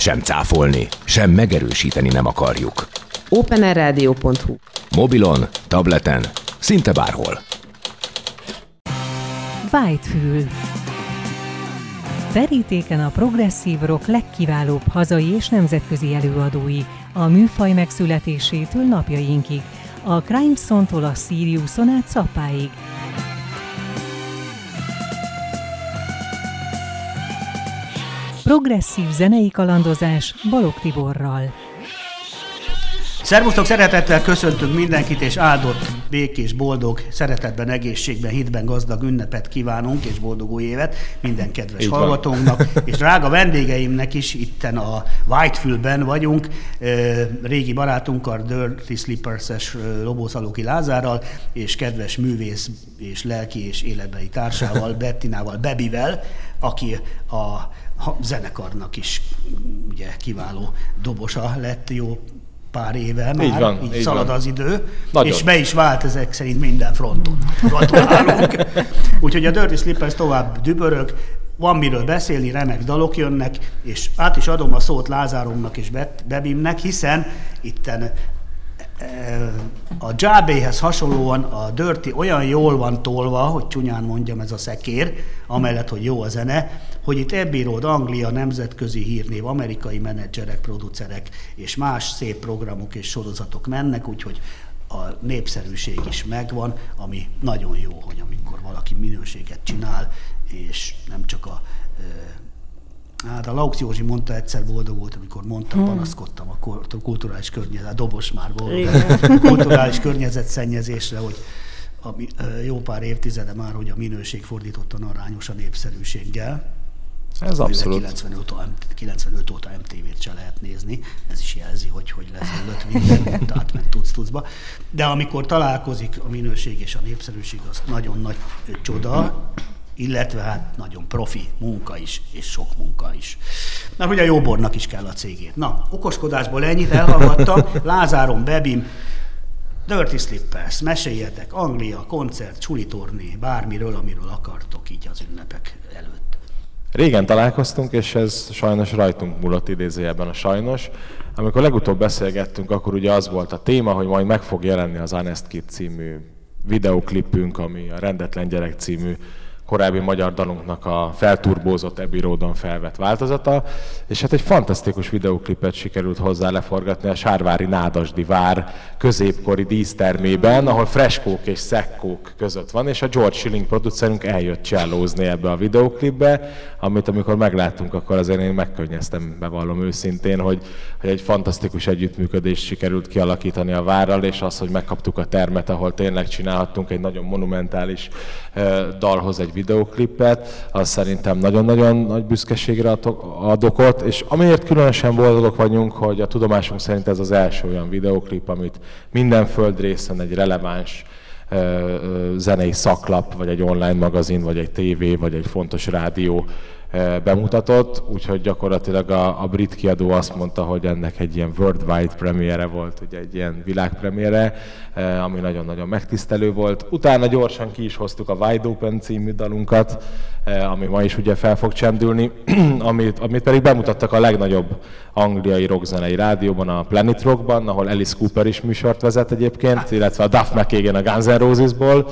sem cáfolni, sem megerősíteni nem akarjuk. openerradio.hu Mobilon, tableten, szinte bárhol. Whitefül. Verítéken a progresszív rock legkiválóbb hazai és nemzetközi előadói, a műfaj megszületésétől napjainkig, a Crimeson-tól a Siriuson át Szappáig. Progresszív zenei kalandozás Balog Tiborral. Szervusztok, szeretettel köszöntünk mindenkit, és áldott, békés, boldog, szeretetben, egészségben, hitben gazdag ünnepet kívánunk, és boldog új évet minden kedves Így van. hallgatónknak, és drága vendégeimnek is, itten a Whitefieldben vagyunk, régi barátunkkal, Dirty Slippers-es Lobószalóki Lázárral, és kedves művész és lelki és életbeli társával, Bettinával, Bebivel, aki a ha- zenekarnak is ugye kiváló dobosa lett jó pár éve már, Így van, így így szalad van. az idő, Nagyon. és be is vált ezek szerint minden fronton. Gratulálunk! Úgyhogy a Dirty Slippers tovább dübörög, van miről beszélni, remek dalok jönnek, és át is adom a szót Lázáromnak és Bebimnek, hiszen itten a Jabéhez hasonlóan a Dirty olyan jól van tolva, hogy csúnyán mondjam ez a szekér, amellett, hogy jó a zene, hogy itt Abbey Road, Anglia, nemzetközi hírnév, amerikai menedzserek, producerek és más szép programok és sorozatok mennek, úgyhogy a népszerűség is megvan, ami nagyon jó, hogy amikor valaki minőséget csinál, és nem csak a Hát a Laux Józsi mondta egyszer boldog volt, amikor mondtam, panaszkodtam a kulturális környezet, a dobos már volt, a kulturális környezet szennyezésre, hogy a, jó pár évtizede már, hogy a minőség fordítottan arányos a népszerűséggel. Ez abszolút. 95 óta, 95 óta MTV-t se lehet nézni, ez is jelzi, hogy hogy lezöllött minden, átment tudsz tudszba. De amikor találkozik a minőség és a népszerűség, az nagyon nagy csoda, illetve hát nagyon profi munka is, és sok munka is. Mert hogy a jóbornak is kell a cégét. Na, okoskodásból ennyit elhallgattam. Lázárom, Bebim, Dirty Slippers, meséljetek, Anglia, koncert, sulitorné, bármiről, amiről akartok így az ünnepek előtt. Régen találkoztunk, és ez sajnos rajtunk múlott idézőjelben a sajnos. Amikor legutóbb beszélgettünk, akkor ugye az volt a téma, hogy majd meg fog jelenni az Honest Kid című videoklipünk, ami a Rendetlen Gyerek című korábbi magyar dalunknak a felturbózott Abbey Roadon felvett változata, és hát egy fantasztikus videoklipet sikerült hozzá leforgatni a Sárvári Nádasdi vár középkori dísztermében, ahol freskók és szekkók között van, és a George Schilling producerünk eljött csellózni ebbe a videoklipbe, amit amikor megláttunk, akkor azért én megkönnyeztem, bevallom őszintén, hogy, hogy egy fantasztikus együttműködést sikerült kialakítani a várral, és az, hogy megkaptuk a termet, ahol tényleg csinálhattunk egy nagyon monumentális eh, dalhoz egy videoklipet, az szerintem nagyon-nagyon nagy büszkeségre adok- ad okot, és amiért különösen boldogok vagyunk, hogy a tudomásunk szerint ez az első olyan videoklip, amit minden földrészen egy releváns zenei szaklap, vagy egy online magazin, vagy egy tévé, vagy egy fontos rádió bemutatott, úgyhogy gyakorlatilag a, a brit kiadó azt mondta, hogy ennek egy ilyen worldwide premiere volt, ugye egy ilyen világpremiere, ö, ami nagyon-nagyon megtisztelő volt. Utána gyorsan ki is hoztuk a Wide Open című dalunkat, ö, ami ma is ugye fel fog csendülni, amit, amit pedig bemutattak a legnagyobb angliai rockzenei rádióban, a Planet Rockban, ahol Alice Cooper is műsort vezet egyébként, illetve a Duff McKagan a Guns N' Rosesból,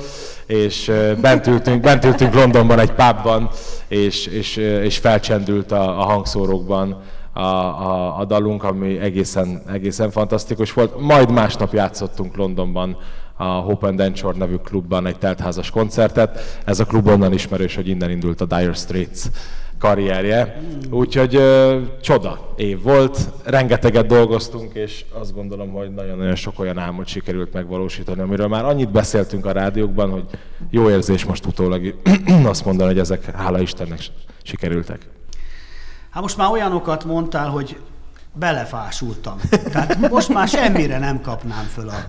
és bent ültünk, bent ültünk Londonban egy pubban, és, és, és felcsendült a, a hangszórókban a, a, a dalunk, ami egészen, egészen fantasztikus volt. Majd másnap játszottunk Londonban a Hope and Denture nevű klubban egy teltházas koncertet. Ez a klub onnan ismerős, hogy innen indult a Dire Straits karrierje. Úgyhogy ö, csoda év volt, rengeteget dolgoztunk, és azt gondolom, hogy nagyon-nagyon sok olyan álmot sikerült megvalósítani, amiről már annyit beszéltünk a rádiókban, hogy jó érzés most utólag azt mondani, hogy ezek hála Istennek sikerültek. Hát most már olyanokat mondtál, hogy belefásultam. Tehát most már semmire nem kapnám föl a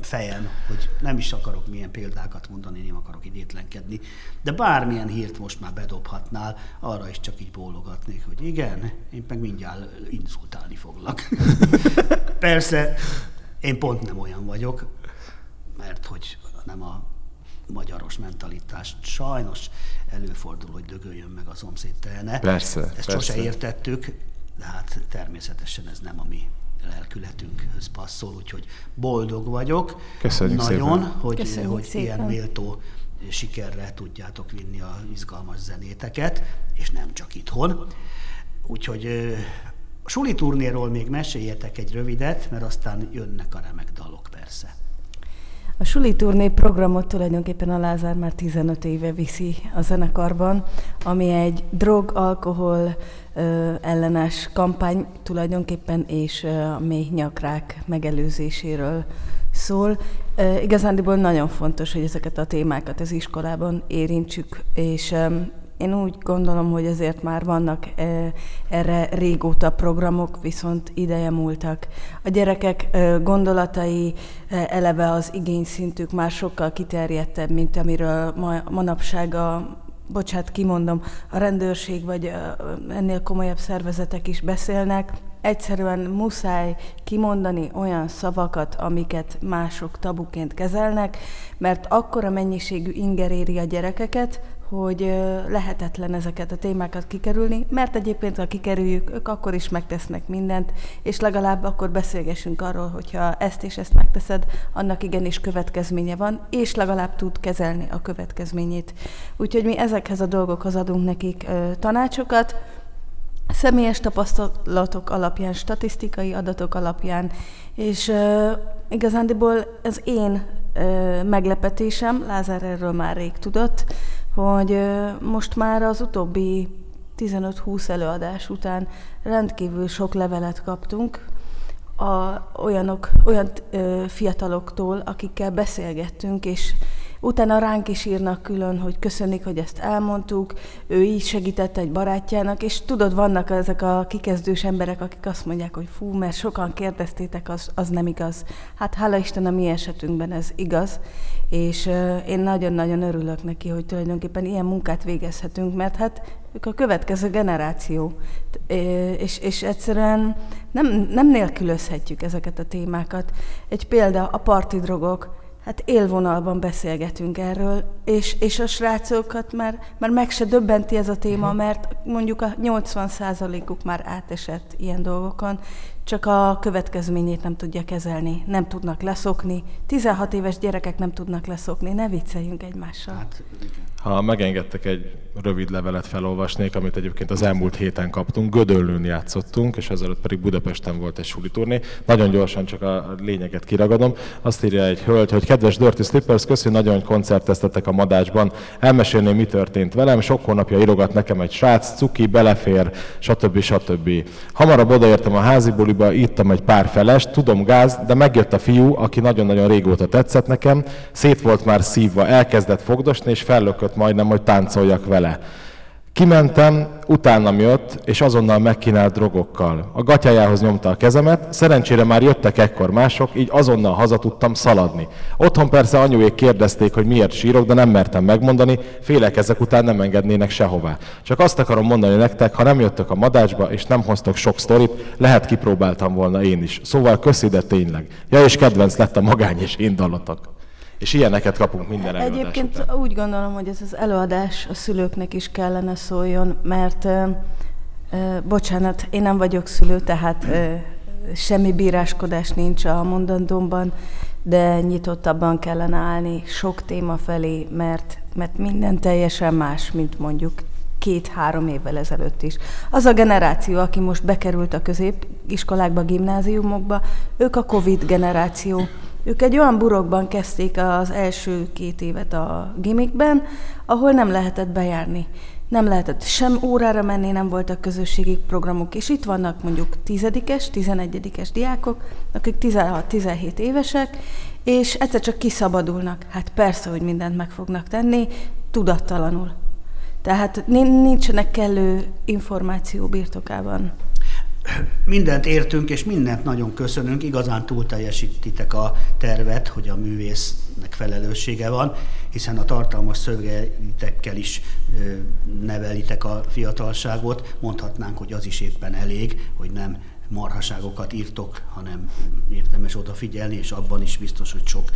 fejem, hogy nem is akarok milyen példákat mondani, nem akarok idétlenkedni, de bármilyen hírt most már bedobhatnál, arra is csak így bólogatnék, hogy igen, én meg mindjárt insultálni foglak. Persze, én pont nem olyan vagyok, mert hogy nem a magyaros mentalitást sajnos előfordul, hogy dögöljön meg a szomszéd tehene. Persze, Ezt persze. sose értettük, de hát természetesen ez nem a mi lelkületünkhöz passzol, úgyhogy boldog vagyok. Köszönjük Nagyon, szépen. hogy, Köszönjük hogy szépen. ilyen méltó sikerre tudjátok vinni a izgalmas zenéteket, és nem csak itthon. Úgyhogy a suli turnéról még meséljetek egy rövidet, mert aztán jönnek a remek dalok persze. A Suli Turné programot tulajdonképpen a Lázár már 15 éve viszi a zenekarban, ami egy drog, alkohol ö, ellenes kampány tulajdonképpen, és a mély nyakrák megelőzéséről szól. Igazándiból nagyon fontos, hogy ezeket a témákat az iskolában érintsük, és én úgy gondolom, hogy ezért már vannak eh, erre régóta programok, viszont ideje múltak. A gyerekek eh, gondolatai, eh, eleve az igényszintük már sokkal kiterjedtebb, mint amiről ma, manapság a bocsát, kimondom, a rendőrség vagy ennél komolyabb szervezetek is beszélnek. Egyszerűen muszáj kimondani olyan szavakat, amiket mások tabuként kezelnek, mert akkora mennyiségű inger éri a gyerekeket, hogy lehetetlen ezeket a témákat kikerülni, mert egyébként, ha kikerüljük, ők akkor is megtesznek mindent, és legalább akkor beszélgessünk arról, hogyha ezt és ezt megteszed, annak igenis következménye van, és legalább tud kezelni a következményét. Úgyhogy mi ezekhez a dolgokhoz adunk nekik tanácsokat, személyes tapasztalatok alapján, statisztikai adatok alapján, és igazándiból az én meglepetésem, Lázár erről már rég tudott, hogy most már az utóbbi 15-20 előadás után rendkívül sok levelet kaptunk, a, olyanok, olyan ö, fiataloktól, akikkel beszélgettünk, és utána ránk is írnak külön, hogy köszönik, hogy ezt elmondtuk, ő így segített egy barátjának, és tudod, vannak ezek a kikezdős emberek, akik azt mondják, hogy fú, mert sokan kérdeztétek, az, az nem igaz. Hát hála Isten a mi esetünkben ez igaz, és ö, én nagyon-nagyon örülök neki, hogy tulajdonképpen ilyen munkát végezhetünk, mert hát ők a következő generáció, és, és egyszerűen nem, nem nélkülözhetjük ezeket a témákat. Egy példa, a parti drogok. Hát élvonalban beszélgetünk erről, és, és a srácokat már, már meg se döbbenti ez a téma, mert mondjuk a 80%-uk már átesett ilyen dolgokon, csak a következményét nem tudja kezelni, nem tudnak leszokni. 16 éves gyerekek nem tudnak leszokni, ne vicceljünk egymással. Hát, Ha megengedtek egy rövid levelet felolvasnék, amit egyébként az elmúlt héten kaptunk, Gödöllőn játszottunk, és ezelőtt pedig Budapesten volt egy suli turné. Nagyon gyorsan csak a lényeget kiragadom. Azt írja egy hölgy, hogy kedves Dirty Slippers, köszi nagyon, koncerteztetek a Madácsban. Elmesélném, mi történt velem. Sok hónapja írogat nekem egy srác, cuki, belefér, stb. stb. Hamarabb odaértem a házi buliba, ittam egy pár felest, tudom gáz, de megjött a fiú, aki nagyon-nagyon régóta tetszett nekem, szét volt már szívva, elkezdett fogdosni, és fellökött majdnem, hogy táncoljak vele. Kimentem, utánam jött, és azonnal megkínált drogokkal. A gatyájához nyomta a kezemet, szerencsére már jöttek ekkor mások, így azonnal haza tudtam szaladni. Otthon persze anyuék kérdezték, hogy miért sírok, de nem mertem megmondani, félek ezek után nem engednének sehová. Csak azt akarom mondani nektek, ha nem jöttök a madácsba, és nem hoztok sok sztorit, lehet kipróbáltam volna én is. Szóval köszi, de tényleg. Ja, és kedvenc lett a magány és én dalotok. És ilyeneket kapunk minden előadás Egyébként után. úgy gondolom, hogy ez az előadás a szülőknek is kellene szóljon, mert bocsánat, én nem vagyok szülő, tehát semmi bíráskodás nincs a mondandómban, de nyitottabban kellene állni sok téma felé, mert, mert minden teljesen más, mint mondjuk két-három évvel ezelőtt is. Az a generáció, aki most bekerült a középiskolákba, gimnáziumokba, ők a Covid generáció. Ők egy olyan burokban kezdték az első két évet a gimikben, ahol nem lehetett bejárni. Nem lehetett sem órára menni, nem voltak közösségi programok, és itt vannak mondjuk tizedikes, tizenegyedikes diákok, akik 16-17 évesek, és egyszer csak kiszabadulnak. Hát persze, hogy mindent meg fognak tenni, tudattalanul. Tehát nin- nincsenek kellő információ birtokában. Mindent értünk, és mindent nagyon köszönünk. Igazán túl teljesítitek a tervet, hogy a művésznek felelőssége van, hiszen a tartalmas szövegeitekkel is nevelitek a fiatalságot, mondhatnánk, hogy az is éppen elég, hogy nem marhaságokat írtok, hanem érdemes odafigyelni, és abban is biztos, hogy sok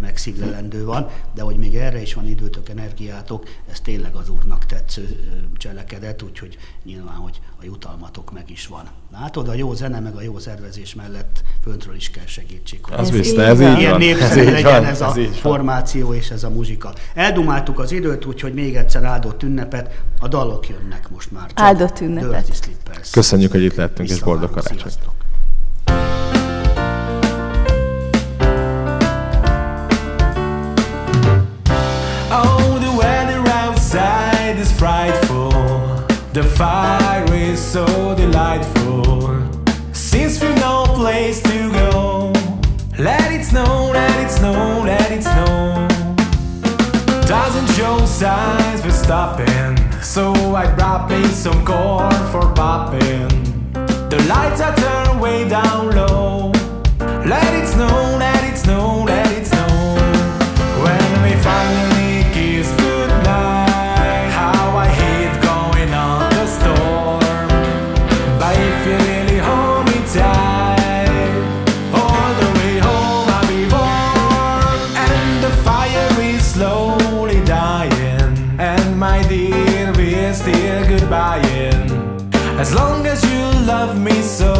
megszívlelendő van, de hogy még erre is van időtök, energiátok, ez tényleg az Úrnak tetsző cselekedet, úgyhogy nyilván, hogy a jutalmatok meg is van. Látod, a jó zene meg a jó szervezés mellett föntről is kell segítség. Ez, ez biztos, ez így Ilyen népszerű legyen ez a formáció és ez a muzsika. Eldumáltuk az időt, úgyhogy még egyszer áldott ünnepet. A dalok jönnek most már. Csak áldott ünnepet. Köszönjük, hogy itt lettünk, és boldog karácsony. Brought some corn for popping. The lights are turned way down low. Let it snow, As long as you love me so,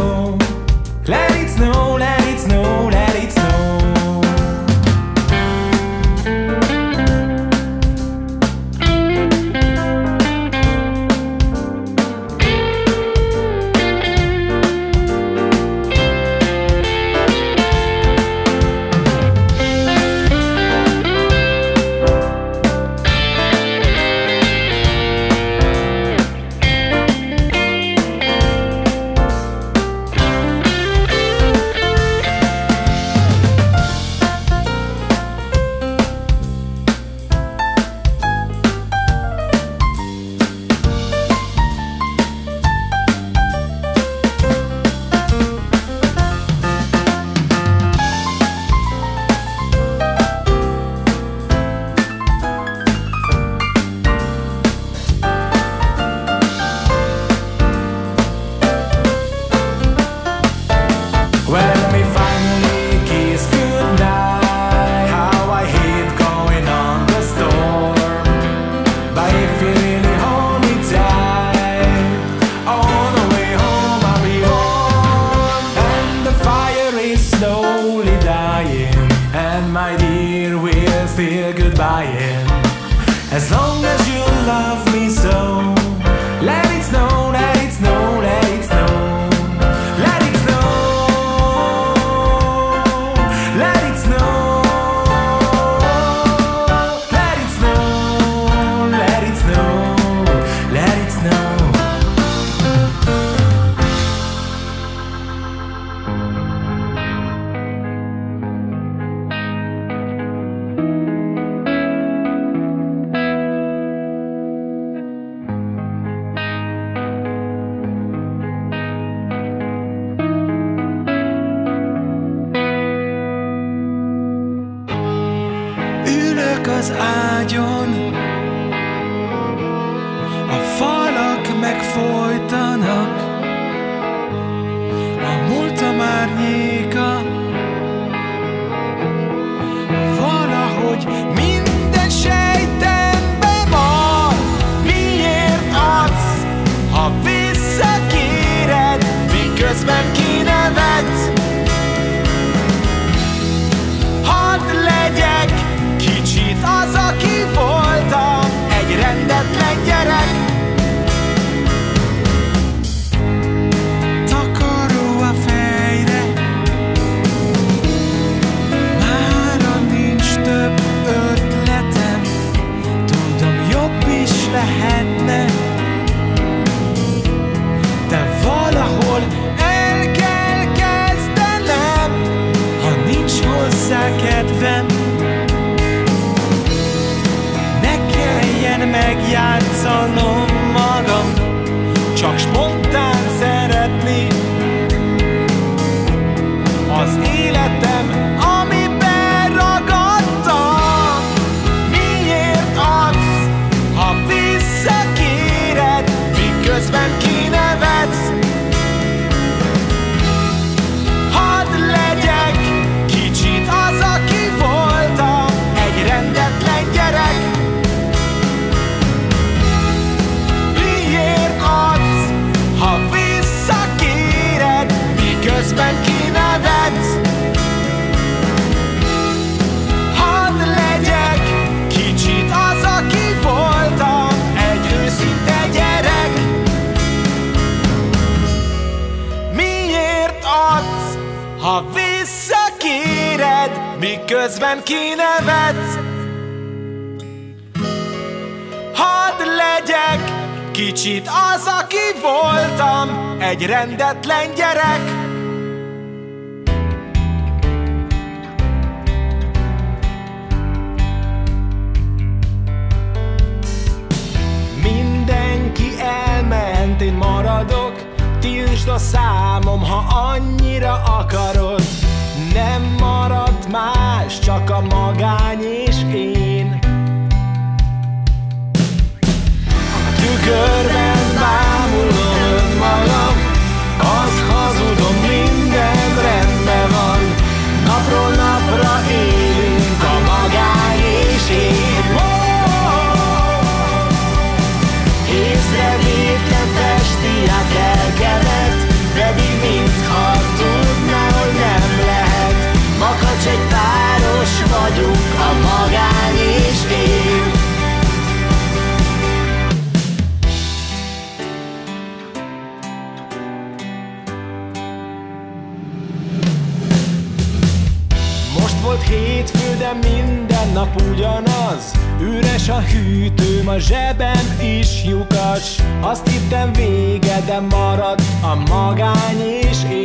Where az életem, amiben ragadtam. Egy rendetlen gyerek. Mindenki elment, én maradok Tiltsd a számom, ha annyira akarod. Nem maradt más, csak a magány és én. A tükörben vagyunk, a magány és én. Most volt hétfő, de minden nap ugyanaz. Üres a hűtőm, a zsebem is lyukas. Azt hittem vége, de maradt a magány és én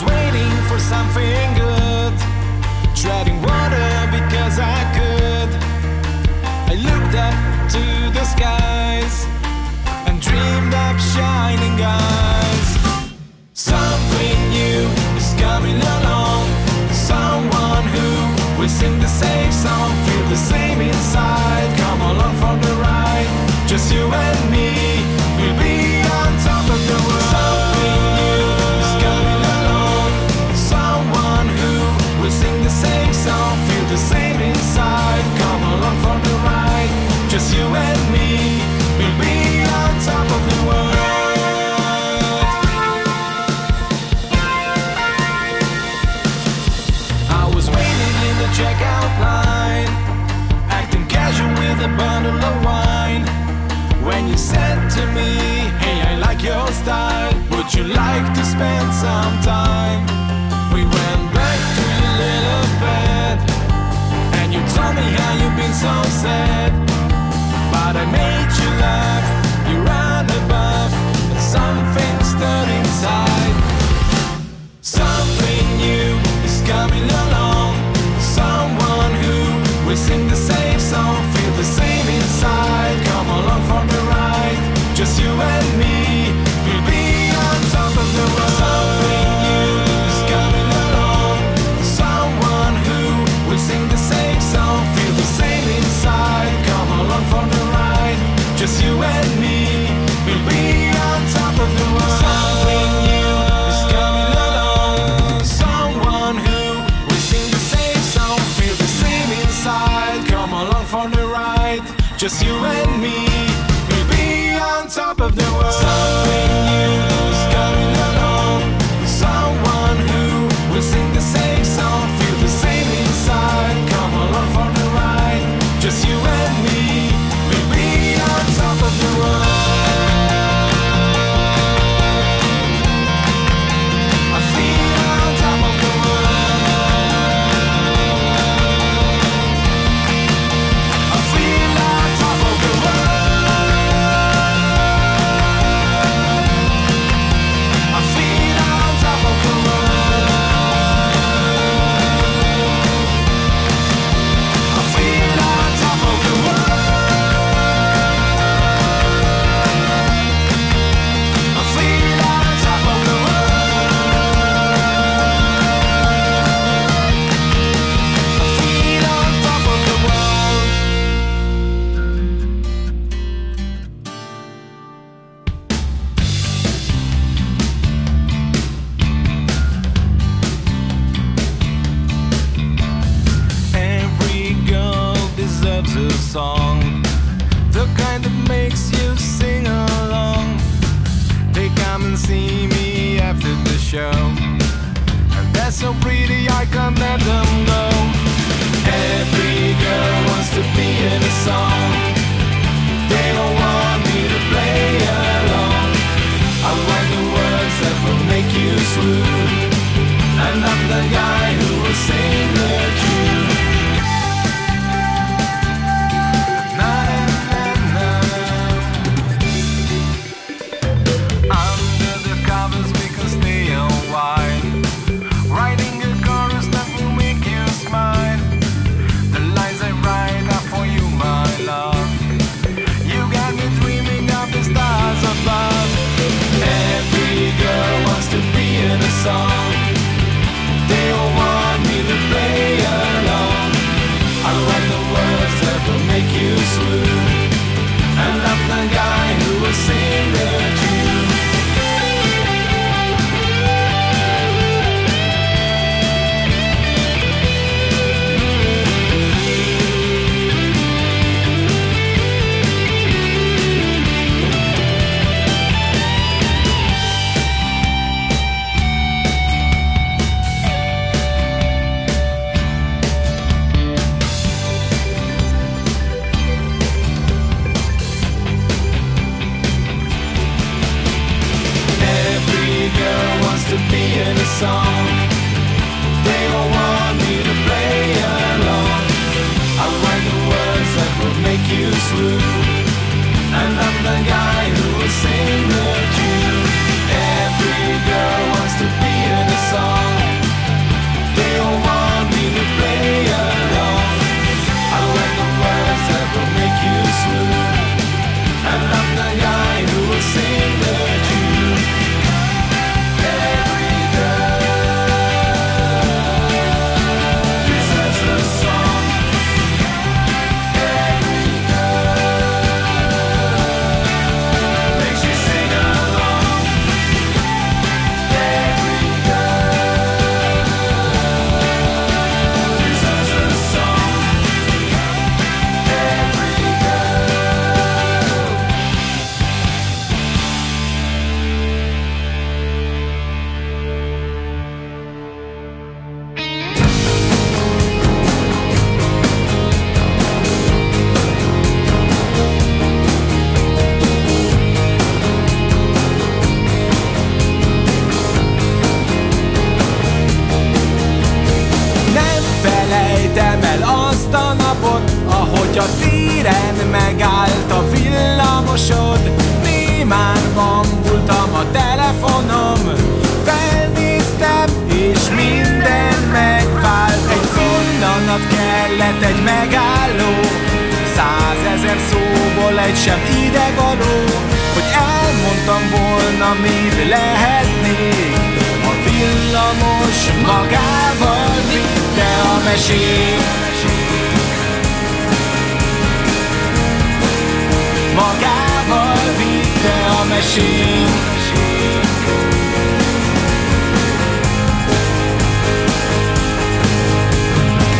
was waiting for something good. Treading water because I could. I looked up to the skies And dreamed up shining eyes. Something new is coming along. Someone who will sing the same song, feel the same style, would you like to spend some time? We went back to your little bed, and you told me how you've been so sad. But I made you laugh, you ran above, and something stirred inside. Something new is coming along. just you and me. We'll be on top of the world. Something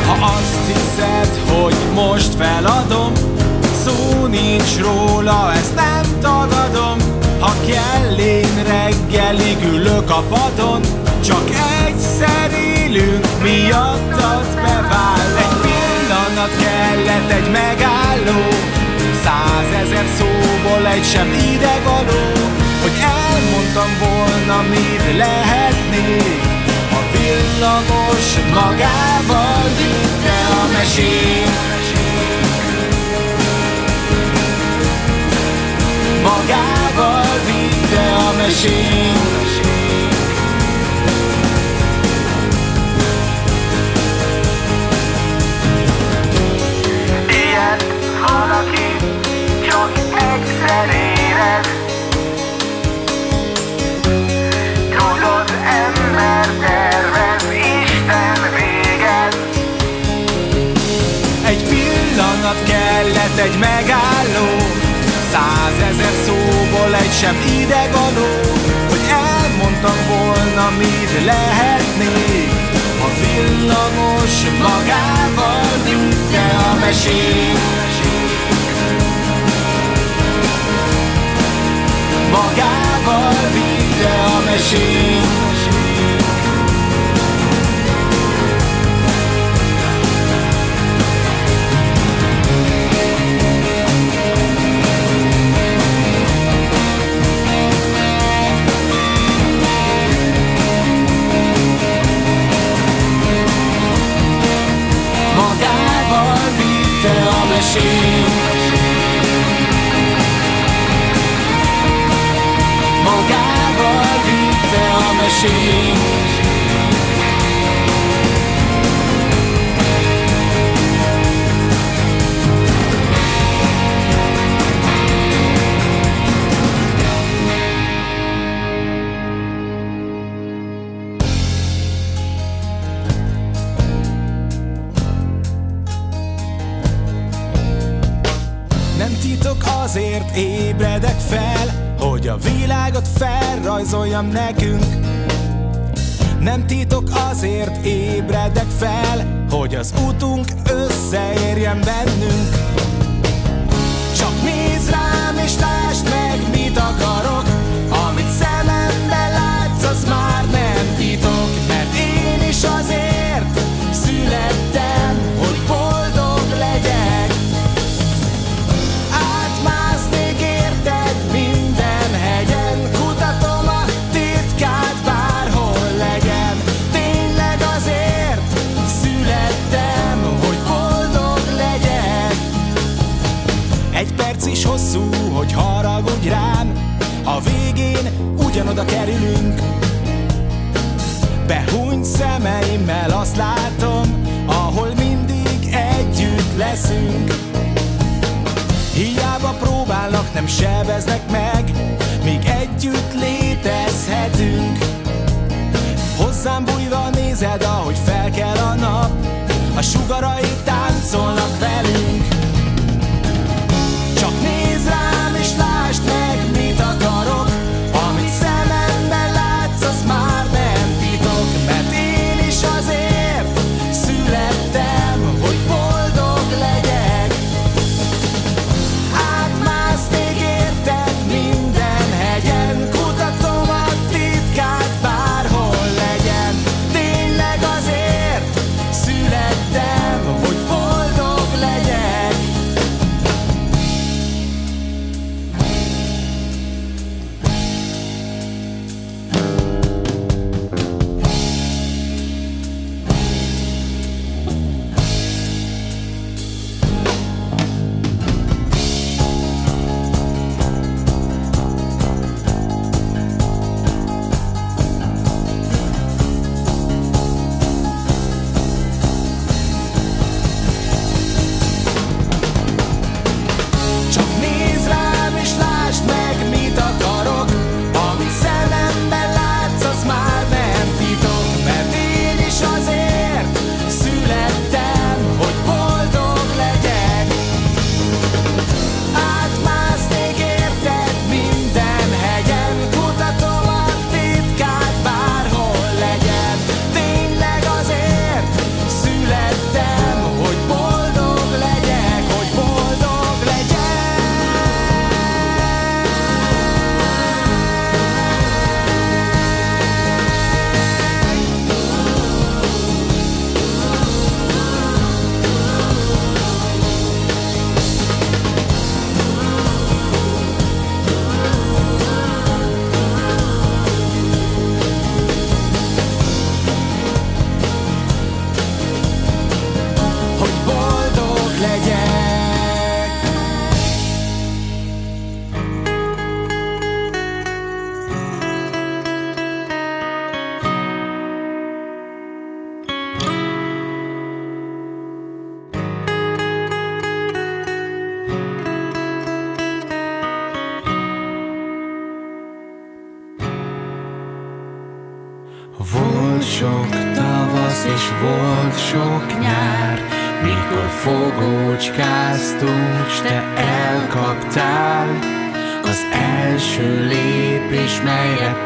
Ha azt hiszed, hogy most feladom, szó nincs róla, ezt nem tagadom. Ha kell, én reggelig ülök a padon, csak egyszer élünk, miattad bevált. Egy pillanat kellett, egy megálló, Százezer szóból egy sem idevaló Hogy elmondtam volna, mit lehetnék. A villamos magával vitte a mesét. Magával vitte a mesét. Ilyen valaki kétszer éred Tudod, ember tervez, Isten végez Egy pillanat kellett, egy megálló. Százezer szóból egy sem ideganó Hogy elmondtam volna, mit lehetnék. Ha villamos magával nyújt a mesét. Magával vitte a mesénk Magával vitte a mesénk Nem titok azért ébredek fel, felrajzoljam nekünk. Nem titok azért ébredek fel, hogy az utunk összeérjen bennünk. Csak nézd rám és lásd meg, mit akarok, amit szemembe látsz, az már nem titok, mert én is azért végén ugyanoda kerülünk Behúny szemeimmel azt látom Ahol mindig együtt leszünk Hiába próbálnak, nem sebeznek meg, míg együtt létezhetünk. Hozzám bújva nézed, ahogy felkel a nap, a sugarai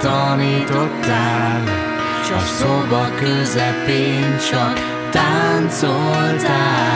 tanítottál, s a szoba közepén csak táncoltál.